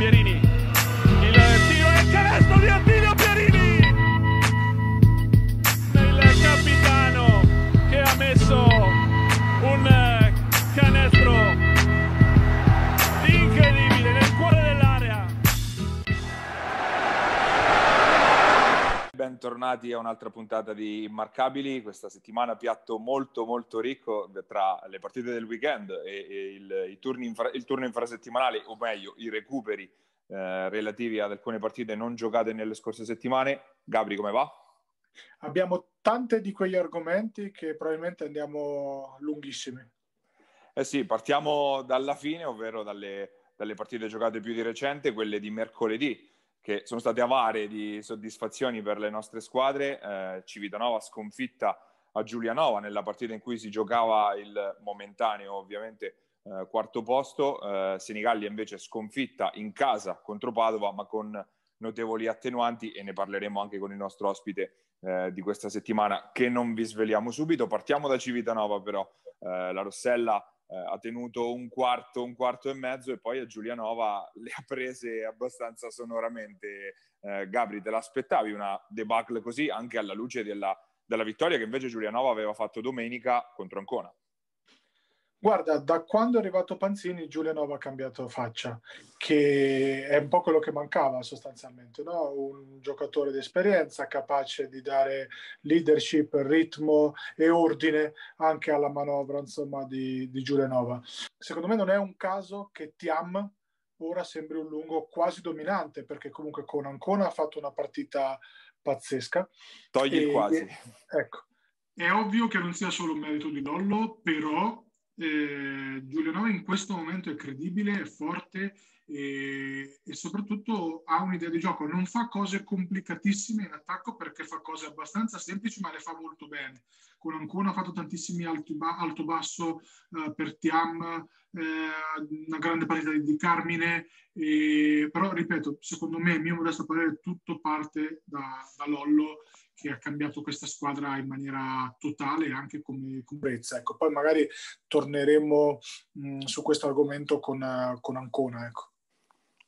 Pierini. Bentornati a un'altra puntata di Immarcabili. Questa settimana piatto molto molto ricco tra le partite del weekend e, e il, i turni infra, il turno infrasettimanale, o meglio i recuperi eh, relativi ad alcune partite non giocate nelle scorse settimane. Gabri, come va? Abbiamo tante di quegli argomenti che probabilmente andiamo lunghissimi. Eh sì, partiamo dalla fine, ovvero dalle, dalle partite giocate più di recente, quelle di mercoledì che sono state avare di soddisfazioni per le nostre squadre. Eh, Civitanova sconfitta a Giulianova nella partita in cui si giocava il momentaneo, ovviamente, eh, quarto posto. Eh, Senigallia invece sconfitta in casa contro Padova, ma con notevoli attenuanti e ne parleremo anche con il nostro ospite eh, di questa settimana che non vi sveliamo subito. Partiamo da Civitanova però. Eh, la Rossella eh, ha tenuto un quarto, un quarto e mezzo e poi a Giulianova le ha prese abbastanza sonoramente. Eh, Gabri, te l'aspettavi una debacle così anche alla luce della, della vittoria che invece Giulianova aveva fatto domenica contro Ancona? Guarda, da quando è arrivato Panzini, Giulianova ha cambiato faccia, che è un po' quello che mancava sostanzialmente, no? un giocatore di esperienza capace di dare leadership, ritmo e ordine anche alla manovra insomma, di, di Giulianova. Secondo me non è un caso che Tiam ora sembri un lungo quasi dominante, perché comunque con Ancona ha fatto una partita pazzesca. Togli il quasi. E, ecco. È ovvio che non sia solo un merito di Lollo, però eh, Giulianova in questo momento è credibile, è forte e, e, soprattutto ha un'idea di gioco. Non fa cose complicatissime in attacco perché fa cose abbastanza semplici, ma le fa molto bene. Con Ancona ha fatto tantissimi alto-basso eh, per Tiam, eh, una grande partita di, Carmine, però ripeto, secondo me, mio modesto parere, tutto parte da, da Lollo che ha cambiato questa squadra in maniera totale anche come comprezza. Ecco, poi magari torneremo mh, su questo argomento con, uh, con Ancona. Ecco.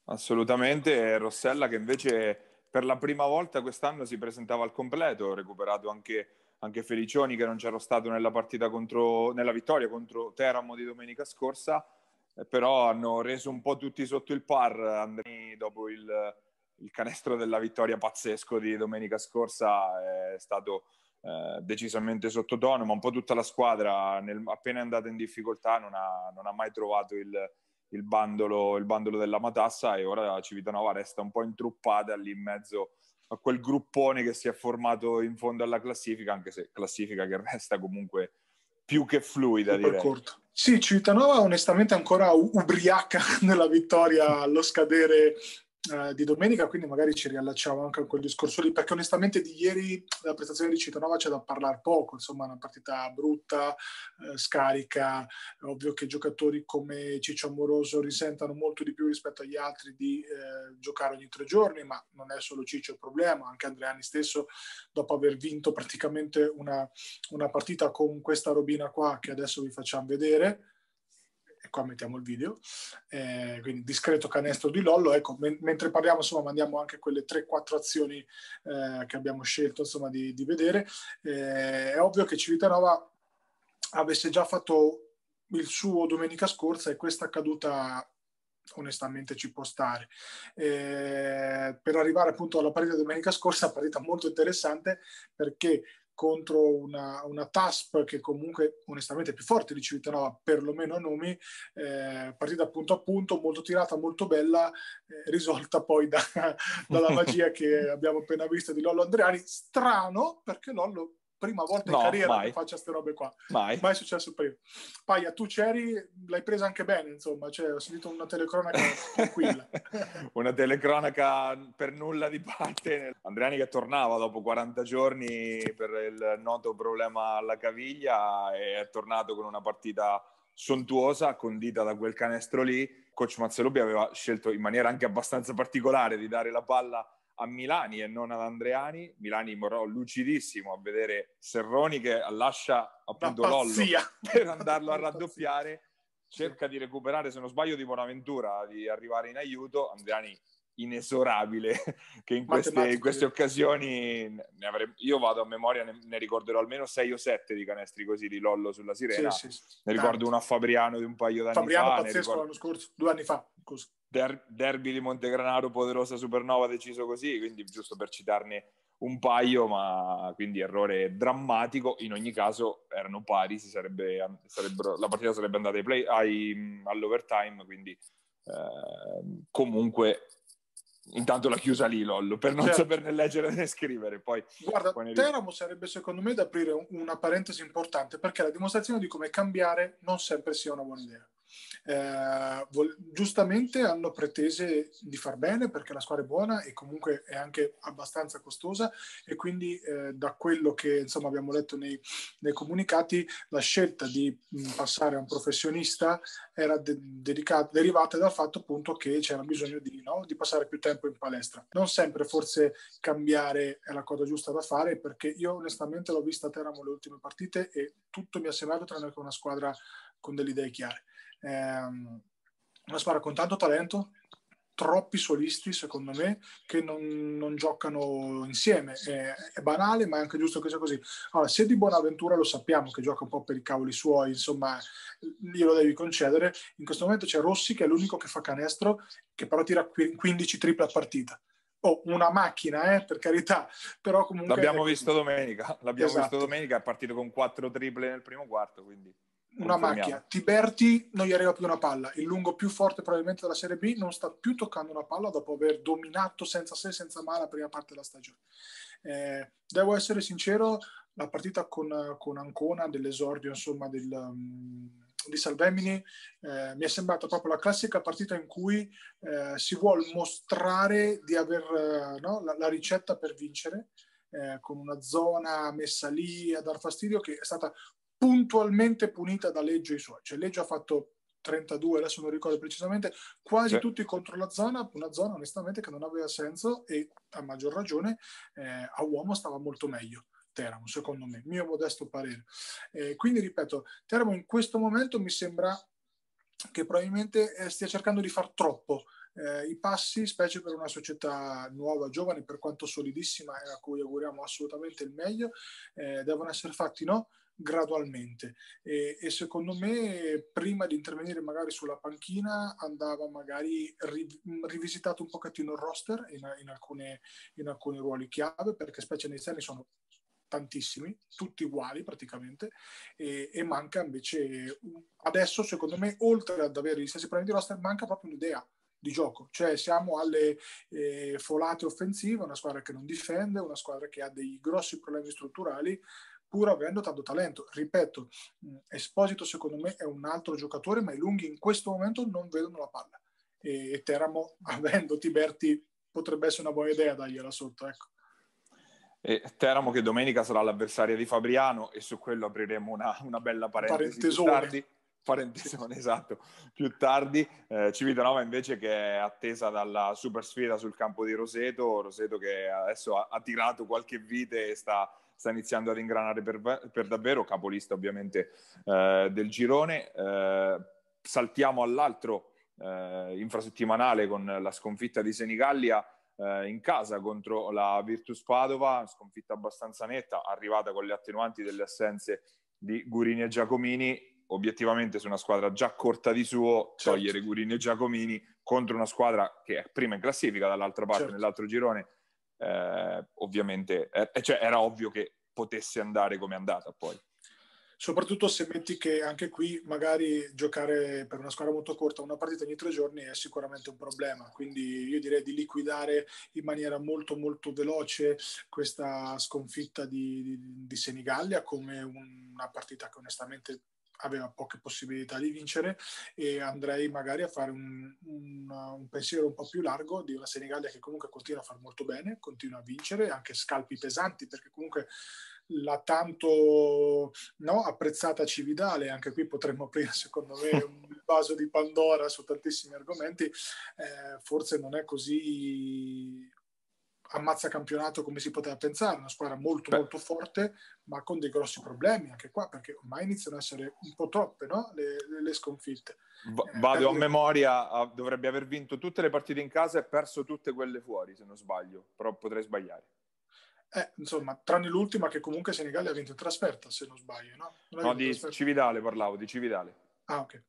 Assolutamente, Rossella che invece per la prima volta quest'anno si presentava al completo, ho recuperato anche, anche Felicioni che non c'era stato nella partita contro, nella vittoria contro Teramo di domenica scorsa, però hanno reso un po' tutti sotto il par Andrini dopo il il canestro della vittoria pazzesco di domenica scorsa è stato eh, decisamente sottotono, ma un po' tutta la squadra, nel, appena è andata in difficoltà, non ha, non ha mai trovato il, il, bandolo, il, bandolo, della matassa e ora Civitanova resta un po' intruppata lì in mezzo a quel gruppone che si è formato in fondo alla classifica, anche se classifica che resta comunque più che fluida, Super direi. Corto. Sì, Civitanova onestamente ancora ubriaca nella vittoria allo scadere eh, di domenica, quindi magari ci riallacciamo anche a quel discorso lì, perché onestamente di ieri la prestazione di Citanova c'è da parlare poco, insomma una partita brutta, eh, scarica, è ovvio che giocatori come Ciccio Amoroso risentano molto di più rispetto agli altri di eh, giocare ogni tre giorni, ma non è solo Ciccio il problema, anche Andreani stesso dopo aver vinto praticamente una, una partita con questa robina qua che adesso vi facciamo vedere, e qua mettiamo il video, eh, quindi discreto canestro di Lollo, ecco, men- mentre parliamo insomma mandiamo anche quelle 3-4 azioni eh, che abbiamo scelto insomma di, di vedere, eh, è ovvio che Civitanova avesse già fatto il suo domenica scorsa e questa caduta onestamente ci può stare. Eh, per arrivare appunto alla partita domenica scorsa, partita molto interessante perché contro una, una TASP che comunque onestamente è più forte di Civitanova, perlomeno a nomi, eh, partita punto a punto, molto tirata, molto bella, eh, risolta poi da, dalla magia che abbiamo appena visto di Lollo Andreani. Strano perché Lollo prima volta no, in carriera mai. che faccia queste robe qua. Mai. Mai è successo prima. Paia, tu c'eri, l'hai presa anche bene, insomma, cioè, ho sentito una telecronaca tranquilla. una telecronaca per nulla di parte. Andreani che tornava dopo 40 giorni per il noto problema alla caviglia e è tornato con una partita sontuosa, condita da quel canestro lì. Coach Mazzelubi aveva scelto in maniera anche abbastanza particolare di dare la palla a Milani e non ad Andreani. Milani morò lucidissimo a vedere Serroni che lascia appunto Lollo per andarlo a raddoppiare. cerca di recuperare, se non sbaglio, di Bonaventura, di arrivare in aiuto. Andriani inesorabile che in queste, in queste occasioni ne avrei, io vado a memoria ne, ne, ricorderò almeno 6 o 7 di canestri così di Lollo sulla Sirena. sì, sì, sì. ne ricordo uno a Fabriano di un paio d'anni Fabriano fa pazzesco ricordo... l'anno scorso, due anni fa Der, derby di Montegranaro Poderosa Supernova deciso così quindi giusto per citarne un paio ma quindi errore drammatico. In ogni caso erano pari sarebbe, la partita sarebbe andata ai play, ai, all'overtime quindi eh, comunque Intanto l'ha chiusa lì Lollo per non certo. saperne leggere né scrivere. Poi, Guarda, poi Teramo sarebbe secondo me da aprire una parentesi importante perché la dimostrazione di come cambiare non sempre sia una buona idea eh, vol- giustamente hanno pretese di far bene perché la squadra è buona e comunque è anche abbastanza costosa e quindi eh, da quello che insomma abbiamo letto nei, nei comunicati la scelta di mh, passare a un professionista era de- dedicata, derivata dal fatto appunto che c'era bisogno di, no, di passare più tempo in palestra. Non sempre forse cambiare è la cosa giusta da fare perché io onestamente l'ho vista a Teramo le ultime partite e tutto mi è sembrato tranne che una squadra con delle idee chiare. Ehm, una squadra con tanto talento, troppi solisti secondo me che non, non giocano insieme. È, è, banale, ma è anche giusto che sia così. Allora, se di Bonaventura lo sappiamo che gioca un po' per i cavoli suoi, insomma, glielo devi concedere. In questo momento c'è Rossi che è l'unico che fa canestro, che però tira 15 triple a partita. Oh, una macchina, eh, per carità, però comunque... L'abbiamo visto domenica, l'abbiamo esatto. visto domenica, è partito con 4 triple nel primo quarto, quindi una macchina. Tiberti non gli arriva più una palla. Il lungo più forte probabilmente della Serie B non sta più toccando una palla dopo aver dominato senza se senza male la prima parte della stagione. Eh, devo essere sincero, la partita con, con Ancona dell'esordio insomma del, um, di Salvemini eh, mi è sembrata proprio la classica partita in cui eh, si vuole mostrare di aver eh, no, la, la, ricetta per vincere eh, con una zona messa lì a dar fastidio che è stata puntualmente punita da Leggio e i suoi. Cioè Leggio ha fatto 32, adesso non ricordo precisamente, quasi sì. tutti contro la zona, una zona onestamente che non aveva senso e a maggior ragione eh, a uomo stava molto meglio. Teramo, secondo me, mio modesto parere. Eh, quindi ripeto, Teramo in questo momento mi sembra che probabilmente eh, stia cercando di far troppo. Eh, I passi, specie per una società nuova, giovane, per quanto solidissima e a cui auguriamo assolutamente il meglio, eh, devono essere fatti no? Gradualmente. E, e, secondo me prima di intervenire magari sulla panchina andava magari ri, rivisitato un pochettino il roster in, in, alcune, in alcuni ruoli chiave perché specie nei esterni sono tantissimi, tutti uguali praticamente, e, e, manca invece adesso secondo me oltre ad avere gli stessi problemi di roster manca proprio un'idea di gioco, cioè siamo alle eh, folate offensive, una squadra che non difende, una squadra che ha dei grossi problemi strutturali pur avendo tanto talento. Ripeto, Esposito secondo me è un altro giocatore, ma i lunghi in questo momento non vedono la palla. E, Teramo, avendo Tiberti, potrebbe essere una buona idea dargliela sotto. Ecco. E Teramo che domenica sarà l'avversaria di Fabriano e su quello apriremo una, una bella parentesi più tardi. Parentesone, esatto, più tardi. Eh, Civitanova invece che è attesa dalla super sfida sul campo di Roseto, Roseto che adesso ha, ha tirato qualche vite e sta sta iniziando ad ingranare per, per davvero, capolista ovviamente eh, del girone. Eh, saltiamo all'altro eh, infrasettimanale con la sconfitta di Senigallia eh, in casa contro la Virtus Padova, sconfitta abbastanza netta, arrivata con le attenuanti delle assenze di Gurini e Giacomini, obiettivamente su una squadra già corta di suo, certo. togliere Gurini e Giacomini contro una squadra che è prima in classifica dall'altra parte certo. nell'altro girone eh, ovviamente eh, cioè era ovvio che potesse andare come è andata poi. Soprattutto se metti che anche qui magari giocare per una squadra molto corta una partita ogni tre giorni è sicuramente un problema, quindi io direi di liquidare in maniera molto molto veloce questa sconfitta di, di, di Senigallia come una partita che onestamente aveva poche possibilità di vincere e andrei magari a fare un, un, un, pensiero un po' più largo di una Senigallia che comunque continua a far molto bene, continua a vincere, anche scalpi pesanti perché comunque la tanto no, apprezzata Cividale, anche qui potremmo aprire secondo me un vaso di Pandora su tantissimi argomenti, eh, forse non è così ammazza campionato come si poteva pensare, una squadra molto Beh. molto forte, ma con dei grossi problemi anche qua, perché ormai iniziano ad essere un po' troppe no? le, le, sconfitte. V- eh, vado a memoria, dovrebbe aver vinto tutte le partite in casa e perso tutte quelle fuori, se non sbaglio, però potrei sbagliare. Eh, insomma, tranne l'ultima che comunque Senigallia ha vinto in trasferta, se non sbaglio, no? Non no, di Cividale parlavo, di Cividale. Ah, ok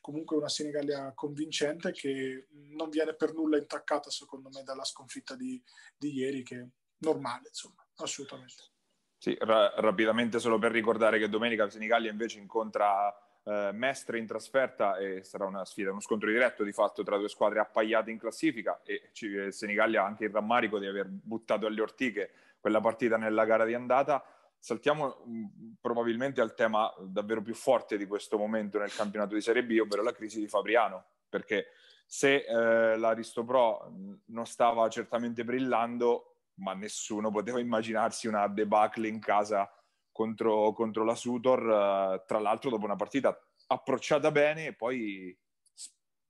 comunque una Senegalia convincente che non viene per nulla intaccata secondo me dalla sconfitta di, di ieri che è normale insomma assolutamente. Sì, ra- rapidamente solo per ricordare che domenica Senigallia invece incontra eh, Mestre in trasferta e sarà una sfida, uno scontro diretto di fatto tra due squadre appaiate in classifica e Senigallia ha anche il rammarico di aver buttato alle ortiche quella partita nella gara di andata saltiamo mm, probabilmente al tema davvero più forte di questo momento nel campionato di Serie B, ovvero la crisi di Fabriano, perché se eh, l'Aristo Pro mm, non stava certamente brillando, ma nessuno poteva immaginarsi una debacle in casa contro, contro la Sutor, eh, tra l'altro dopo una partita approcciata bene e poi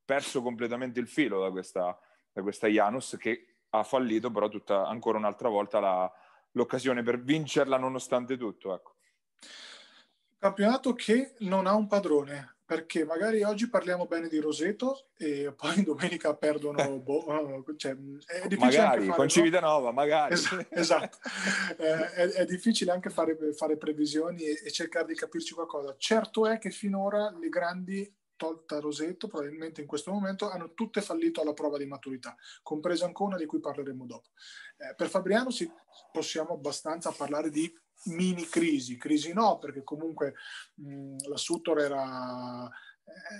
perso completamente il filo da questa, da questa Janus che ha fallito però tutta, ancora un'altra volta la, l'occasione per vincerla nonostante tutto. Ecco. Campionato che non ha un padrone, perché magari oggi parliamo bene di Roseto e poi domenica perdono... boh, cioè, è magari, fare, con Civitanova, no? magari. Es- esatto, eh, è, è, difficile anche fare, fare previsioni e, e cercare di capirci qualcosa. Certo è che finora le grandi tolta Rosetto, probabilmente in questo momento, hanno tutte fallito alla prova di maturità, compresa Ancona di cui parleremo dopo. Eh, per Fabriano sì, possiamo abbastanza parlare di mini crisi, crisi no, perché comunque mh, la Sutor era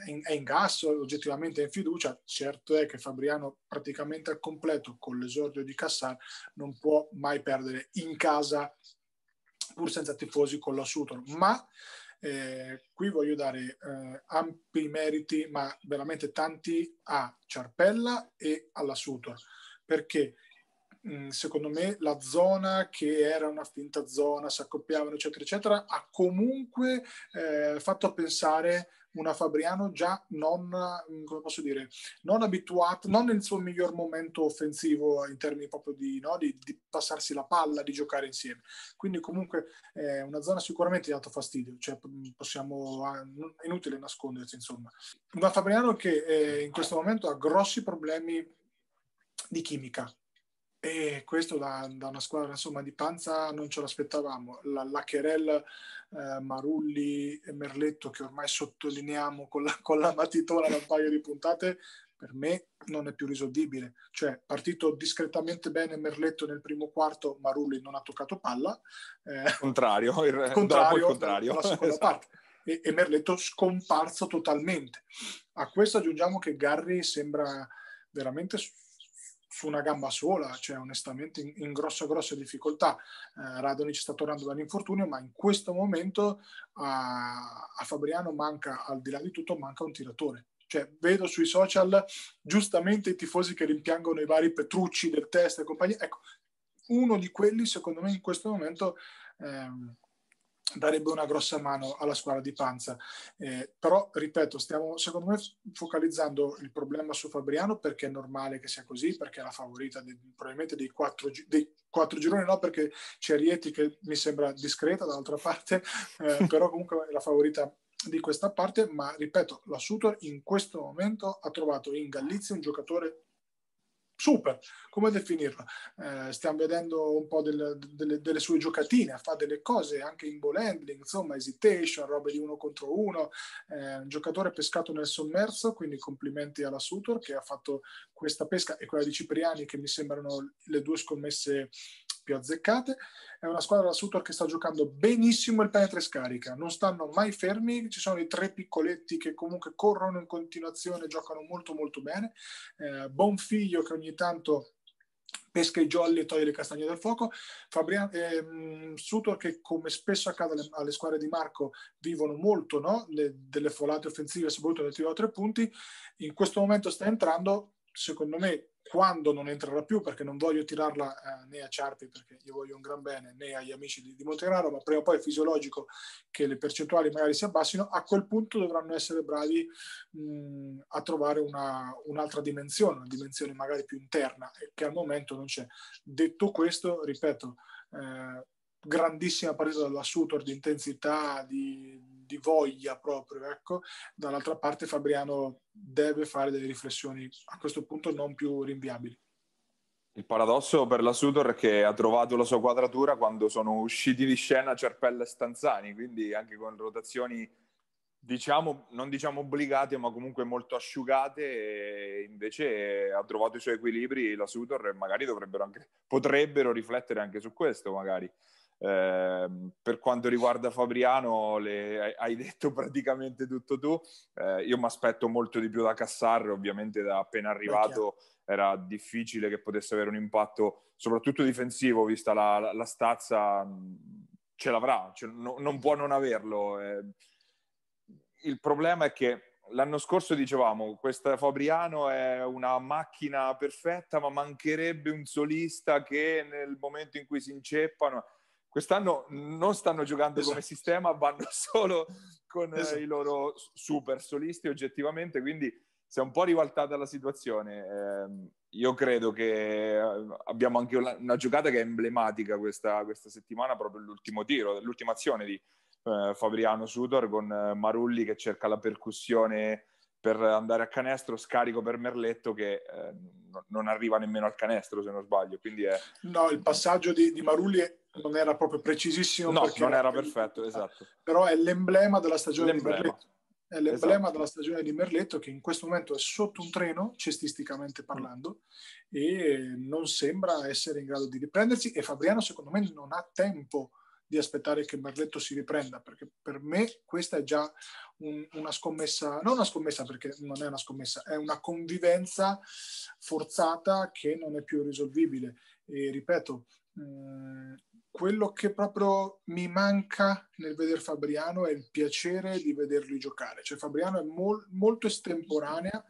in, è in gas, oggettivamente è in fiducia. Certo è che Fabriano praticamente al completo con l'esordio di Cassar non può mai perdere in casa pur senza tifosi con la Sutor, ma eh, qui voglio dare eh, ampi meriti, ma veramente tanti a Ciarpella e alla Sutor, perché mh, secondo me la zona che era una finta zona, si accoppiavano eccetera eccetera, ha comunque eh, fatto pensare una Fabriano già non, come posso dire, non abituata, non nel suo miglior momento offensivo in termini proprio di, no, di, di passarsi la palla, di giocare insieme. Quindi comunque è una zona sicuramente di dato fastidio, cioè possiamo, è inutile nascondersi insomma. Una Fabriano che eh, in questo momento ha grossi problemi di chimica, e questo da, da, una squadra insomma, di panza non ce l'aspettavamo. La, la Cherel, eh, Marulli e Merletto, che ormai sottolineiamo con la, con la matitona da un paio di puntate, per me non è più risolvibile. Cioè, partito discretamente bene Merletto nel primo quarto, Marulli non ha toccato palla. Eh, contrario, il, contrario, il contrario. La seconda esatto. parte. E, e Merletto scomparso totalmente. A questo aggiungiamo che Garri sembra veramente su una gamba sola, cioè onestamente in, in grossa grossa difficoltà. Eh, Radonic sta tornando dall'infortunio, ma in questo momento a, a Fabriano manca, al di là di tutto, manca un tiratore. Cioè, vedo sui social giustamente i tifosi che rimpiangono i vari Petrucci del test e compagnia. Ecco, uno di quelli, secondo me, in questo momento ehm, darebbe una grossa mano alla squadra di Panza. Eh, però, ripeto, stiamo secondo me focalizzando il problema su Fabriano perché è normale che sia così, perché è la favorita di, probabilmente dei quattro, dei quattro gironi, no perché c'è Rieti che mi sembra discreta dall'altra parte, eh, però comunque è la favorita di questa parte, ma ripeto, la Sutor in questo momento ha trovato in Galizia un giocatore super, come definirla? Eh, stiamo vedendo un po' del, delle, delle, sue giocatine, fa delle cose anche in ball handling, insomma, hesitation, robe di uno contro uno, eh, un giocatore pescato nel sommerso, quindi complimenti alla Sutor che ha fatto questa pesca e quella di Cipriani che mi sembrano le due scommesse più azzeccate. È una squadra da Sutor che sta giocando benissimo il penetra e scarica, non stanno mai fermi, ci sono i tre piccoletti che comunque corrono in continuazione, giocano molto molto bene. Eh, figlio che ogni tanto pesca i jolly e toglie le castagne dal fuoco. Fabriano, ehm, Sutor che come spesso accade alle, alle, squadre di Marco vivono molto no? le, delle folate offensive, soprattutto nel tiro a tre punti, in questo momento sta entrando secondo me quando non entrerà più, perché non voglio tirarla eh, né a Ciarpi, perché io voglio un gran bene, né agli amici di, di Montegrano, ma prima o poi è fisiologico che le percentuali magari si abbassino, a quel punto dovranno essere bravi mh, a trovare una, un'altra dimensione, una dimensione magari più interna, che al momento non c'è. Detto questo, ripeto, eh, grandissima partita dalla Sutor di intensità, di, di voglia proprio, ecco. Dall'altra parte Fabriano deve fare delle riflessioni a questo punto non più rinviabili. Il paradosso per la Sutor è che ha trovato la sua quadratura quando sono usciti di scena Cerpella e Stanzani, quindi anche con rotazioni diciamo, non diciamo obbligate, ma comunque molto asciugate, invece ha trovato i suoi equilibri la Sutor e magari dovrebbero anche, potrebbero riflettere anche su questo magari. Eh, per quanto riguarda Fabriano, le, hai detto praticamente tutto tu. Eh, io mi aspetto molto di più da Cassar, ovviamente da appena arrivato era difficile che potesse avere un impatto, soprattutto difensivo, vista la, la, la stazza, ce l'avrà, cioè, no, non può non averlo. Eh, il problema è che l'anno scorso dicevamo questa Fabriano è una macchina perfetta, ma mancherebbe un solista che nel momento in cui si inceppano quest'anno non stanno giocando esatto. come sistema, vanno solo con esatto. i loro super solisti oggettivamente, quindi si è un po' rivaltata la situazione. Eh, io credo che eh, abbiamo anche una, giocata che è emblematica questa, questa, settimana, proprio l'ultimo tiro, l'ultima azione di eh, Fabriano Sudor con eh, Marulli che cerca la percussione per andare a canestro, scarico per Merletto che eh, non arriva nemmeno al canestro se non sbaglio. Quindi è... No, il passaggio di, di Marulli non era proprio precisissimo. No, non era perfetto, esatto. Però è l'emblema della stagione l'emblema. di Merletto. È l'emblema esatto. della stagione di Merletto che in questo momento è sotto un treno, cestisticamente parlando, e non sembra essere in grado di riprendersi e Fabriano secondo me non ha tempo di aspettare che Merletto si riprenda, perché per me questa è già un, una scommessa, non una scommessa perché non è una scommessa, è una convivenza forzata che non è più risolvibile. E ripeto, mh, mm, quello che proprio mi manca nel vedere Fabriano è il piacere di vederli giocare. Cioè Fabriano è mol- molto estemporanea,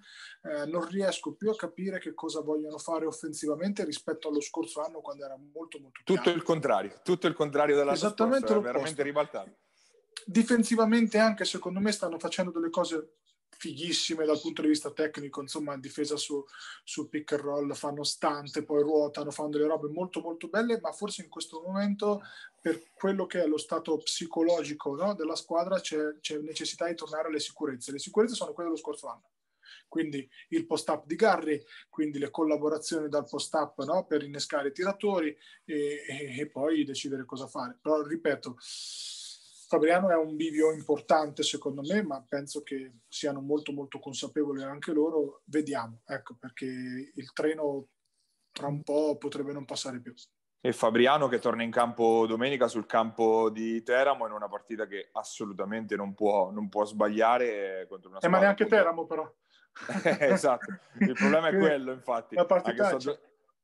eh, non riesco più a capire che cosa vogliono fare offensivamente rispetto allo scorso anno quando era molto molto Tutto il contrario, tutto il contrario della Esattamente scorsa, è veramente ribaltato. Difensivamente anche secondo me stanno facendo delle cose fighissime dal punto di vista tecnico, insomma, difesa su, su pick and roll, fanno stante, poi ruotano, fanno delle robe molto molto belle, ma forse in questo momento per quello che è lo stato psicologico no, della squadra c'è, c'è necessità di tornare alle sicurezze. Le sicurezze sono quelle dello scorso anno quindi il post-up di Garri, quindi le collaborazioni dal post-up no? per innescare i tiratori e, e, e, poi decidere cosa fare. Però ripeto, Fabriano è un bivio importante secondo me, ma penso che siano molto molto consapevoli anche loro. Vediamo, ecco, perché il treno tra un po' potrebbe non passare più. E Fabriano che torna in campo domenica sul campo di Teramo in una partita che assolutamente non può, non può sbagliare contro una eh, ma neanche Teramo però. esatto, il problema è quello infatti. Anche so due,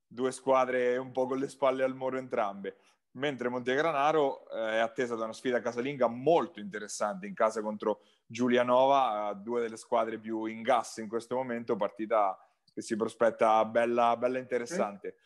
due squadre un po' con le spalle al muro entrambe mentre Montegranaro eh, è attesa da una sfida casalinga molto interessante in casa contro Giulianova, due delle squadre più in gas in questo momento, partita che si prospetta bella, bella interessante.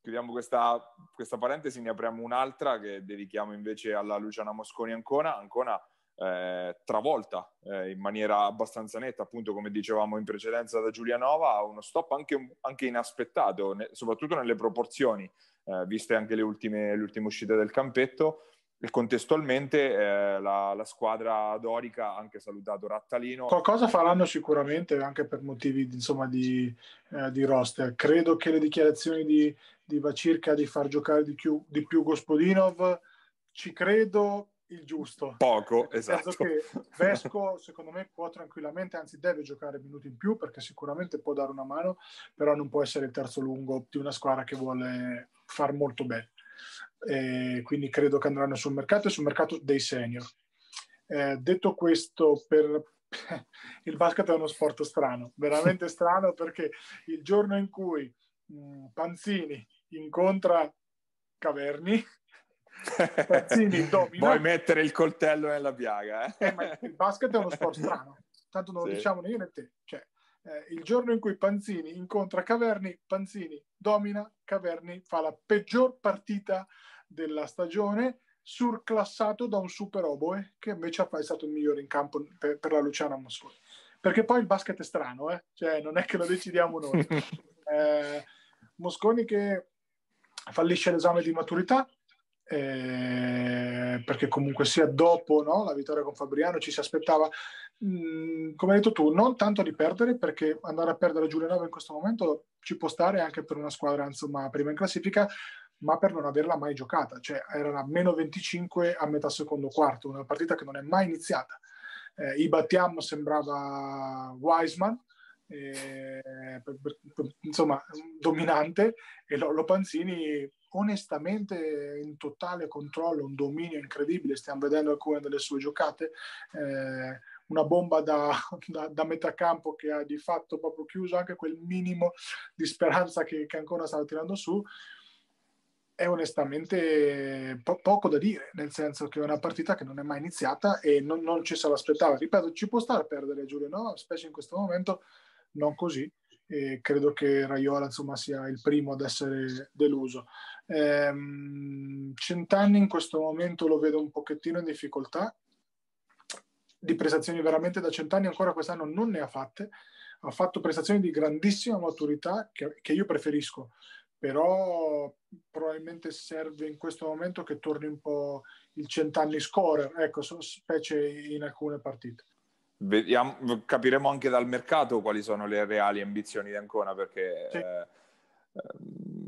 Chiudiamo questa, questa, parentesi, ne apriamo un'altra che dedichiamo invece alla Luciana Mosconi Ancona. Ancona eh, travolta eh, in maniera abbastanza netta, appunto come dicevamo in precedenza da Giulianova, uno stop anche, anche inaspettato, ne, soprattutto nelle proporzioni eh, viste anche le ultime, le ultime, uscite del campetto. E contestualmente eh, la, la, squadra dorica ha anche salutato Rattalino. Qualcosa faranno sicuramente anche per motivi insomma, di, eh, di roster. Credo che le dichiarazioni di, di Vacirca di far giocare di più, di più Gospodinov ci credo il giusto. Poco, esatto. che Vesco, secondo me, può tranquillamente, anzi deve giocare minuti in più perché sicuramente può dare una mano, però non può essere il terzo lungo di una squadra che vuole far molto bene. E quindi credo che andranno sul mercato e sul mercato dei senior. Eh, detto questo, per, il basket è uno sport strano, veramente strano perché il giorno in cui mh, mm, Panzini incontra Caverni, Panzini domina. Vuoi mettere il coltello nella piaga? Eh? Eh, il basket è uno sport strano, tanto non lo sì. diciamo né io né te. Cioè, eh, il giorno in cui Panzini incontra Caverni, Panzini domina, Caverni fa la peggior partita della stagione, surclassato da un super oboe che invece è stato il migliore in campo per, per la Luciana Mosconi. Perché poi il basket è strano, eh? cioè non è che lo decidiamo noi. eh, Mosconi che fallisce l'esame di maturità, eh, perché comunque sia dopo no, la vittoria con Fabriano ci si aspettava, mh, mm, come hai detto tu, non tanto di perdere, perché andare a perdere Giulianova in questo momento ci può stare anche per una squadra insomma prima in classifica, ma per non averla mai giocata, cioè era a meno 25 a metà secondo quarto, una partita che non è mai iniziata. Eh, Ibatiam sembrava Wiseman, eh, insomma dominante, e Lollo Panzini onestamente in totale controllo, un dominio incredibile, stiamo vedendo alcune delle sue giocate, eh, una bomba da, da, da, metà campo che ha di fatto proprio chiuso anche quel minimo di speranza che, che ancora stava tirando su, è onestamente po- poco da dire, nel senso che è una partita che non è mai iniziata e non, non ci se l'aspettava. Ripeto, ci può stare a perdere Giulio, no? specie in questo momento, non così. E credo che Raiola insomma, sia il primo ad essere deluso. Ehm, Centanni in questo momento lo vedo un pochettino in difficoltà, di prestazioni veramente da cent'anni ancora quest'anno non ne ha fatte, ha fatto prestazioni di grandissima maturità che, che io preferisco, però probabilmente serve in questo momento che torni un po' il cent'anni scorer, ecco, specie in alcune partite. Vediamo, capiremo anche dal mercato quali sono le reali ambizioni di Ancona perché sì. eh,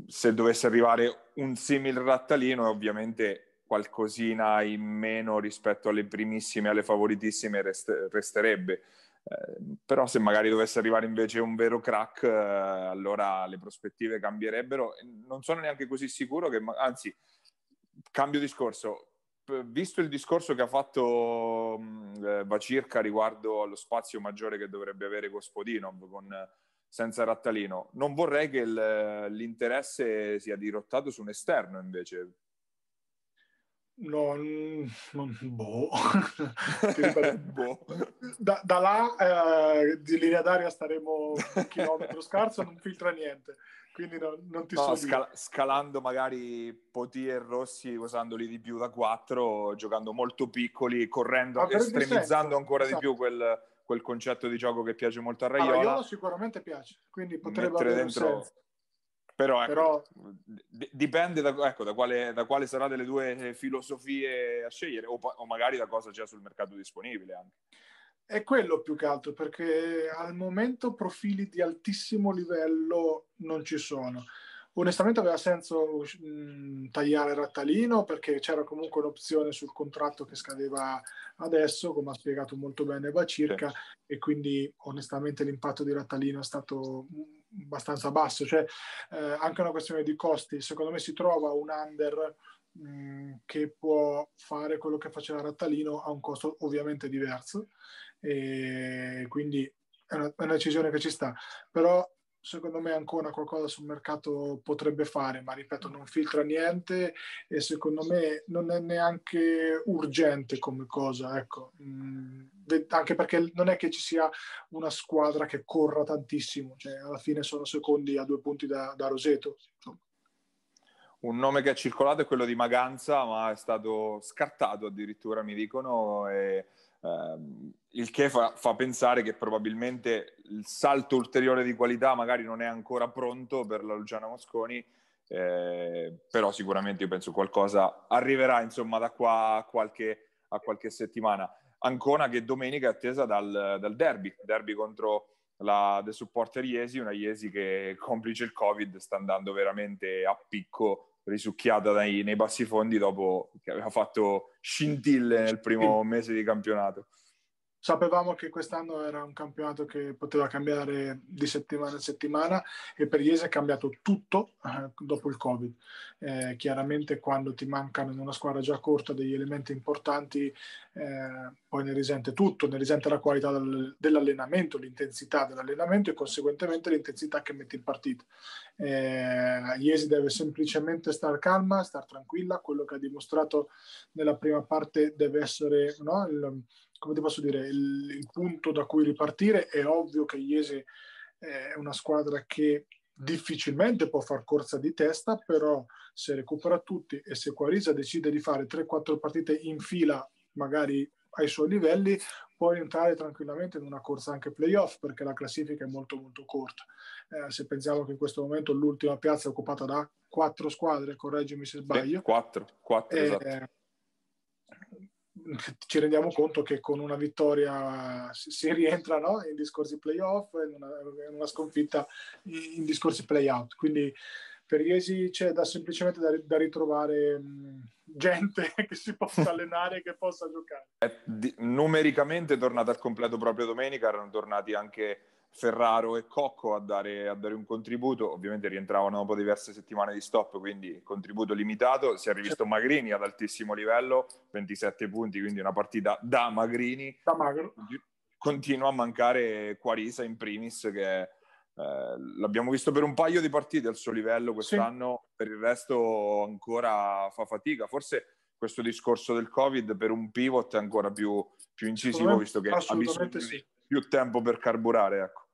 se dovesse arrivare un simile rattalino ovviamente qualcosina in meno rispetto alle primissime, alle favoritissime rest- resterebbe. Eh, però se magari dovesse arrivare invece un vero crack, eh, allora le prospettive cambierebbero. Non sono neanche così sicuro che, anzi, cambio discorso. Visto il discorso che ha fatto eh, Vacirca riguardo allo spazio maggiore che dovrebbe avere Gospodinov con, senza Rattalino, non vorrei che il, l'interesse sia dirottato su un esterno invece, No, non, boh. boh. Da, da, là eh, di linea d'aria staremo un chilometro scarso, non filtra niente, quindi no, non ti no, so scal- Scalando magari Poti e Rossi, usandoli di più da quattro, giocando molto piccoli, correndo, ah, estremizzando ancora esatto. di più quel, quel, concetto di gioco che piace molto a Raiola. A Raiola sicuramente piace, quindi potrebbe avere dentro... un senso però, ecco, Però... D- dipende da, ecco, da, quale, da, quale, sarà delle due filosofie a scegliere o, o, magari da cosa c'è sul mercato disponibile anche. È quello più che altro perché al momento profili di altissimo livello non ci sono. Onestamente aveva senso mh, tagliare Rattalino perché c'era comunque un'opzione sul contratto che scadeva adesso, come ha spiegato molto bene Bacirca, sì. e quindi onestamente l'impatto di Rattalino è stato abbastanza basso, cioè eh, anche una questione di costi, secondo me si trova un under mh, che può fare quello che faceva Rattalino a un costo ovviamente diverso e quindi è una, è una decisione che ci sta, però secondo me ancora qualcosa sul mercato potrebbe fare, ma ripeto, non filtra niente e secondo me non è neanche urgente come cosa, ecco. Mm, anche perché non è che ci sia una squadra che corra tantissimo, cioè alla fine sono secondi a due punti da, da Roseto. Insomma. Un nome che ha circolato è quello di Maganza, ma è stato scartato addirittura, mi dicono, e Uh, il che fa, fa, pensare che probabilmente il salto ulteriore di qualità magari non è ancora pronto per la Luciana Mosconi, eh, però sicuramente io penso qualcosa arriverà insomma da qua a qualche, a qualche settimana. Ancona che domenica è attesa dal, dal derby, derby contro la The Supporter Iesi, una Iesi che complice il Covid sta andando veramente a picco risucchiata dai, nei bassi fondi dopo che aveva fatto scintille nel primo mese di campionato sapevamo che quest'anno era un campionato che poteva cambiare di settimana in settimana e per Iese è cambiato tutto eh, dopo il Covid. Eh, chiaramente quando ti mancano in una squadra già corta degli elementi importanti, eh, poi ne risente tutto, ne risente la qualità del, dell'allenamento, l'intensità dell'allenamento e conseguentemente l'intensità che metti in partita. Eh, Iesi deve semplicemente stare calma, stare tranquilla, quello che ha dimostrato nella prima parte deve essere no, il, come ti posso dire, il, il punto da cui ripartire. È ovvio che Iesi è una squadra che difficilmente può far corsa di testa, però se recupera tutti e se Quarisa decide di fare 3-4 partite in fila, magari ai suoi livelli, può entrare tranquillamente in una corsa anche playoff perché la classifica è molto molto corta. Eh, se pensiamo che in questo momento l'ultima piazza è occupata da quattro squadre, correggimi se sbaglio. quattro, quattro eh, esatto. Ci rendiamo conto che con una vittoria si, rientra no? in discorsi playoff, in una, in una sconfitta in discorsi playout. Quindi per Iesi c'è da, semplicemente da, da ritrovare mh, gente che si possa allenare e che possa giocare. È di, numericamente è tornata al completo proprio domenica, erano tornati anche Ferraro e Cocco a dare, a dare, un contributo, ovviamente rientravano dopo diverse settimane di stop, quindi contributo limitato, si è rivisto. Magrini ad altissimo livello, 27 punti, quindi una partita da Magrini. Da magro. Continua a mancare Quarisa in primis che eh, l'abbiamo visto per un paio di partite al suo livello quest'anno, sì. per il resto ancora fa fatica. Forse questo discorso del Covid per un pivot è ancora più, più incisivo, visto che ha bisogno sì. più tempo per carburare. Ecco.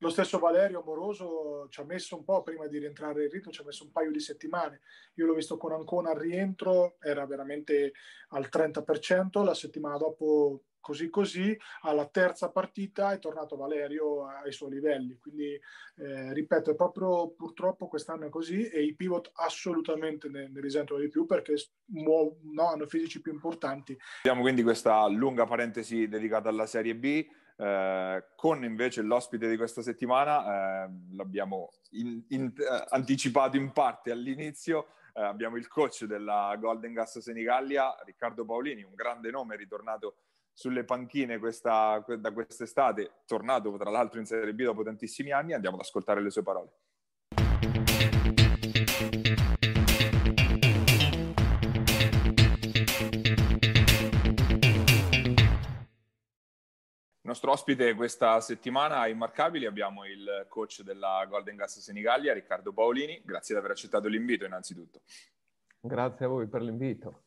Lo stesso Valerio Amoroso ci ha messo un po' prima di rientrare in ritmo, ci ha messo un paio di settimane. Io l'ho visto con Ancona al rientro, era veramente al 30%, la settimana dopo così così, alla terza partita è tornato Valerio ai suoi livelli. Quindi, eh, ripeto, è proprio purtroppo quest'anno è così e i pivot assolutamente ne, ne risentono di più perché muo- no, hanno fisici più importanti. Abbiamo quindi questa lunga parentesi dedicata alla Serie B. Eh, con invece l'ospite di questa settimana, eh, l'abbiamo in, in, eh, anticipato in parte all'inizio, eh, abbiamo il coach della Golden Gas Senigallia, Riccardo Paolini, un grande nome ritornato sulle panchine questa, da quest'estate, tornato tra l'altro in Serie B dopo tantissimi anni, andiamo ad ascoltare le sue parole. Nostro ospite questa settimana a Immarcabili abbiamo il coach della Golden Gas Senigallia, Riccardo Paolini. Grazie di aver accettato l'invito innanzitutto. Grazie a voi per l'invito.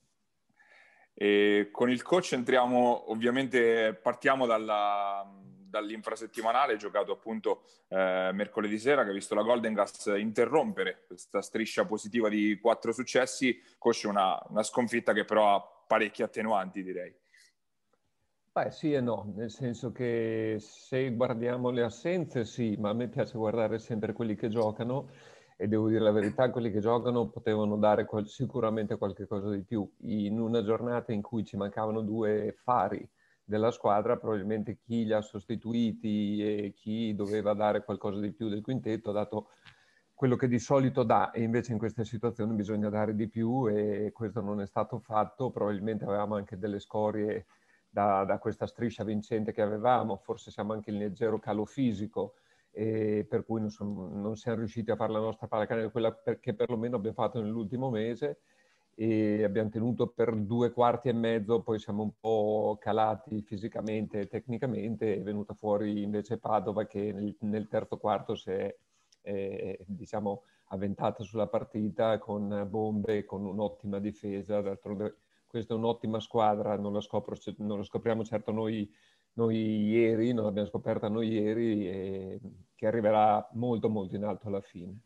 E con il coach entriamo, ovviamente partiamo dalla, dall'infrasettimanale giocato appunto eh, mercoledì sera che ha visto la Golden Gas interrompere questa striscia positiva di quattro successi, coach una, una sconfitta che però ha parecchi attenuanti direi. Beh sì e no, nel senso che se guardiamo le assenze sì, ma a me piace guardare sempre quelli che giocano e devo dire la verità, quelli che giocano potevano dare qual- sicuramente qualche cosa di più. In una giornata in cui ci mancavano due fari della squadra, probabilmente chi li ha sostituiti e chi doveva dare qualcosa di più del quintetto ha dato quello che di solito dà e invece in queste situazioni bisogna dare di più e questo non è stato fatto, probabilmente avevamo anche delle scorie da, da questa striscia vincente che avevamo, forse siamo anche in leggero calo fisico, e per cui non, sono, non, siamo riusciti a fare la nostra pallacanestro, quella che perlomeno abbiamo fatto nell'ultimo mese e abbiamo tenuto per due quarti e mezzo, poi siamo un po' calati fisicamente e tecnicamente, è venuta fuori invece Padova che nel, nel terzo quarto si è eh, diciamo avventata sulla partita con bombe, con un'ottima difesa, d'altronde questa è un'ottima squadra, non la, scopro, non la scopriamo certo noi noi ieri, non l'abbiamo scoperta noi ieri, e che arriverà molto molto in alto alla fine.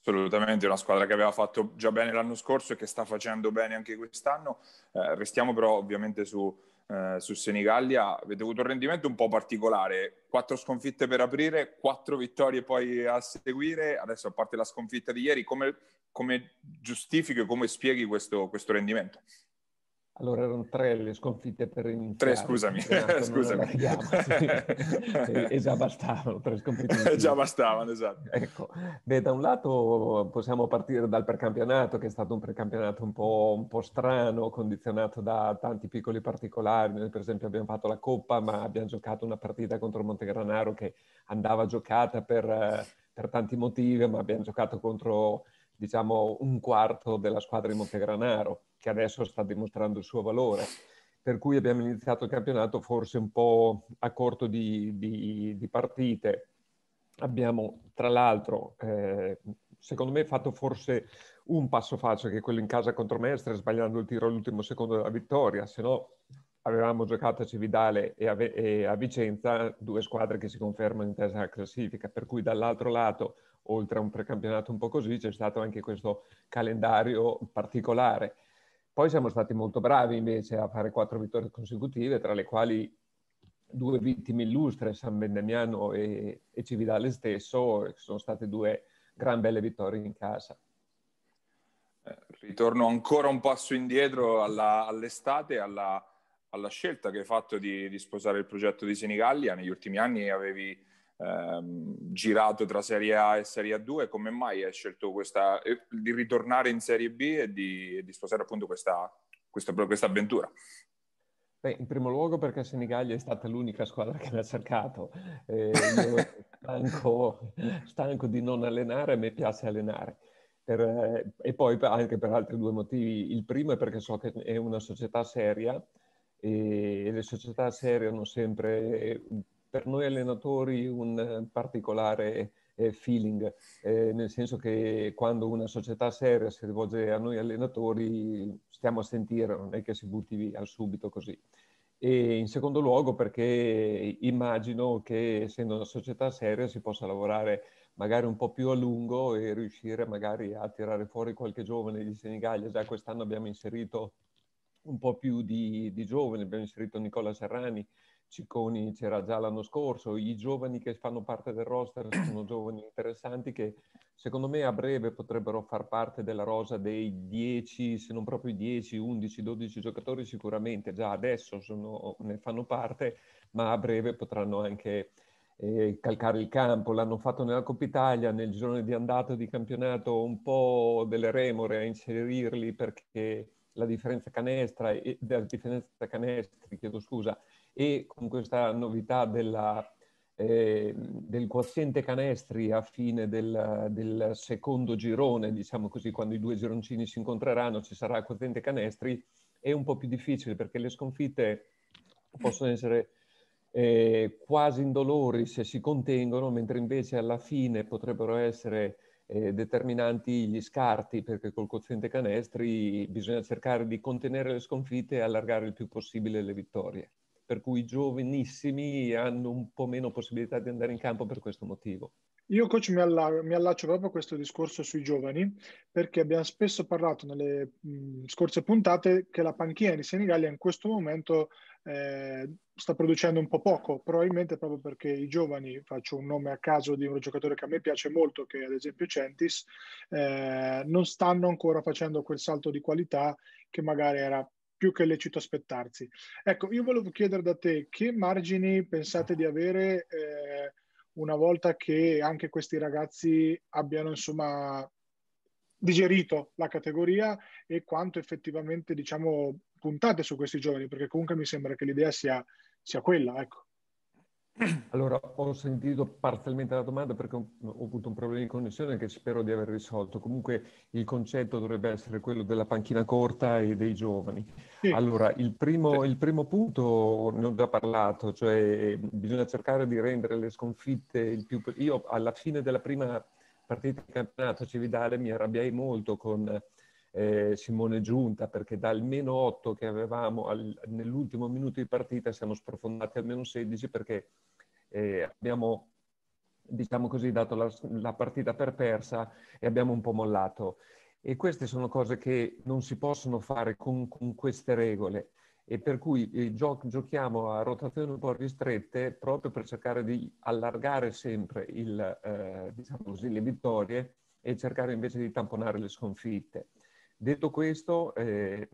Assolutamente, una squadra che aveva fatto già bene l'anno scorso e che sta facendo bene anche quest'anno. Eh, restiamo però ovviamente su, eh, su Senigallia. Avete avuto un rendimento un po' particolare, quattro sconfitte per aprire, quattro vittorie poi a seguire. Adesso a parte la sconfitta di ieri, come, come giustifichi e come spieghi questo, questo rendimento? Allora erano tre le sconfitte per iniziare. Tre, scusami. scusami. e già bastavano, tre sconfitte. già bastavano, esatto. Ecco, beh, da un lato possiamo partire dal precampionato, che è stato un precampionato un po', un po', strano, condizionato da tanti piccoli particolari. Noi per esempio abbiamo fatto la Coppa, ma abbiamo giocato una partita contro Montegranaro che andava giocata per, per tanti motivi, ma abbiamo giocato contro diciamo un quarto della squadra di Montegranaro che adesso sta dimostrando il suo valore. Per cui abbiamo iniziato il campionato forse un po' a corto di, di, di partite. Abbiamo tra l'altro, eh, secondo me, fatto forse un passo falso, che è quello in casa contro Mestre, sbagliando il tiro all'ultimo secondo della vittoria, se no avevamo giocato a Cividale e a, e a, Vicenza, due squadre che si confermano in testa alla classifica, per cui dall'altro lato, oltre a un precampionato un po' così, c'è stato anche questo calendario particolare. Poi siamo stati molto bravi invece a fare quattro vittorie consecutive, tra le quali due vittime illustre, San Bendemiano e, e Cividale stesso, sono state due gran belle vittorie in casa. Eh, ritorno ancora un passo indietro alla, all'estate, alla, alla, scelta che hai fatto di, di, sposare il progetto di Senigallia. Negli ultimi anni avevi ehm, girato tra Serie A e Serie A2. Come mai hai scelto questa, eh, di ritornare in Serie B e di, di sposare appunto questa, questa, questa avventura? Beh, in primo luogo perché Senigallia è stata l'unica squadra che mi ha cercato. Eh, stanco, stanco di non allenare, a me piace allenare. Per, eh, e poi anche per altri due motivi. Il primo è perché so che è una società seria e le società serie hanno sempre, per noi allenatori, un particolare eh, feeling, eh, nel senso che quando una società seria si rivolge a noi allenatori stiamo a sentire, non è che si butti via subito così. E in secondo luogo perché immagino che essendo una società seria si possa lavorare magari un po' più a lungo e riuscire magari a tirare fuori qualche giovane di Senigallia. Già quest'anno abbiamo inserito un po' più di, di giovani, abbiamo inserito Nicola Serrani, Cicconi c'era già l'anno scorso, i giovani che fanno parte del roster sono giovani interessanti che secondo me a breve potrebbero far parte della rosa dei 10, se non proprio 10, 11, 12 giocatori sicuramente, già adesso sono, ne fanno parte, ma a breve potranno anche eh, calcare il campo. L'hanno fatto nella Coppa Italia, nel giorno di andata di campionato un po' delle remore a inserirli perché la differenza canestra, della differenza canestri, chiedo scusa, e con questa novità della, eh, del quoziente canestri a fine del, del, secondo girone, diciamo così, quando i due gironcini si incontreranno ci sarà il quoziente canestri, è un po' più difficile perché le sconfitte possono essere eh, quasi indolori se si contengono, mentre invece alla fine potrebbero essere eh, determinanti gli scarti, perché col quoziente canestri bisogna cercare di contenere le sconfitte e allargare il più possibile le vittorie per cui i giovanissimi hanno un po' meno possibilità di andare in campo per questo motivo. Io coach mi, alla- mi allaccio proprio a questo discorso sui giovani perché abbiamo spesso parlato nelle mh, scorse puntate che la panchina di Senigallia in questo momento eh, sta producendo un po' poco, probabilmente proprio perché i giovani, faccio un nome a caso di un giocatore che a me piace molto, che è ad esempio Centis, eh, non stanno ancora facendo quel salto di qualità che magari era più che lecito aspettarsi. Ecco, io volevo chiedere da te che margini pensate di avere eh, una volta che anche questi ragazzi abbiano insomma digerito la categoria e quanto effettivamente diciamo puntate su questi giovani, perché comunque mi sembra che l'idea sia, sia quella, ecco. Allora, ho sentito parzialmente la domanda perché ho, ho, avuto un problema di connessione che spero di aver risolto. Comunque il concetto dovrebbe essere quello della panchina corta e dei giovani. Sì. Allora, il primo, il primo, punto ne ho già parlato, cioè bisogna cercare di rendere le sconfitte il più... Io alla fine della prima partita di campionato Cividale mi arrabbiai molto con eh, Simone Giunta perché dal meno 8 che avevamo al, nell'ultimo minuto di partita siamo sprofondati al meno 16 perché eh, abbiamo, diciamo così, dato la, la partita per persa e abbiamo un po' mollato. E queste sono cose che non si possono fare con, con queste regole e per cui eh, gio- giochiamo a rotazioni un po' ristrette proprio per cercare di allargare sempre il, eh, diciamo così, le vittorie e cercare invece di tamponare le sconfitte. Detto questo, eh,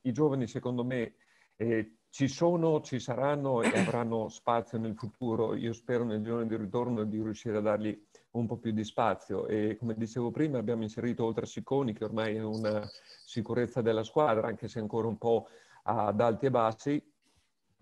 i giovani secondo me eh, ci sono, ci saranno e avranno spazio nel futuro. Io spero nel giorno di ritorno di riuscire a dargli un po' più di spazio e come dicevo prima abbiamo inserito oltre a Sicconi che ormai è una sicurezza della squadra anche se ancora un po' ad alti e bassi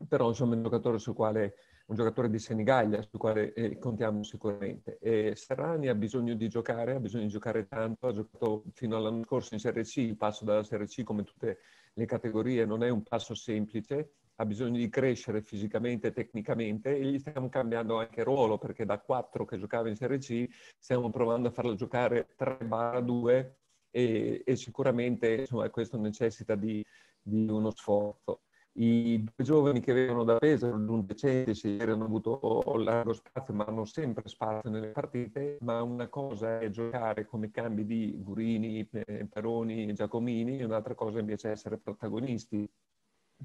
però insomma è un giocatore sul quale un giocatore di Senigallia sul quale eh, contiamo sicuramente. E Serrani ha bisogno di giocare, ha bisogno di giocare tanto, ha giocato fino all'anno scorso in Serie C, il passo dalla Serie C come tutte le categorie non è un passo semplice, ha bisogno di crescere fisicamente e tecnicamente e gli stiamo cambiando anche ruolo perché da 4 che giocava in Serie C stiamo provando a farlo giocare 3-2 e, e sicuramente insomma, questo necessita di, di uno sforzo. I due giovani che vengono da Pesaro, l'undicenti, sì, hanno avuto largo spazio, ma hanno sempre spazio nelle partite, ma una cosa è giocare come cambi di Gurini, Peroni, Giacomini, un'altra cosa invece è essere protagonisti.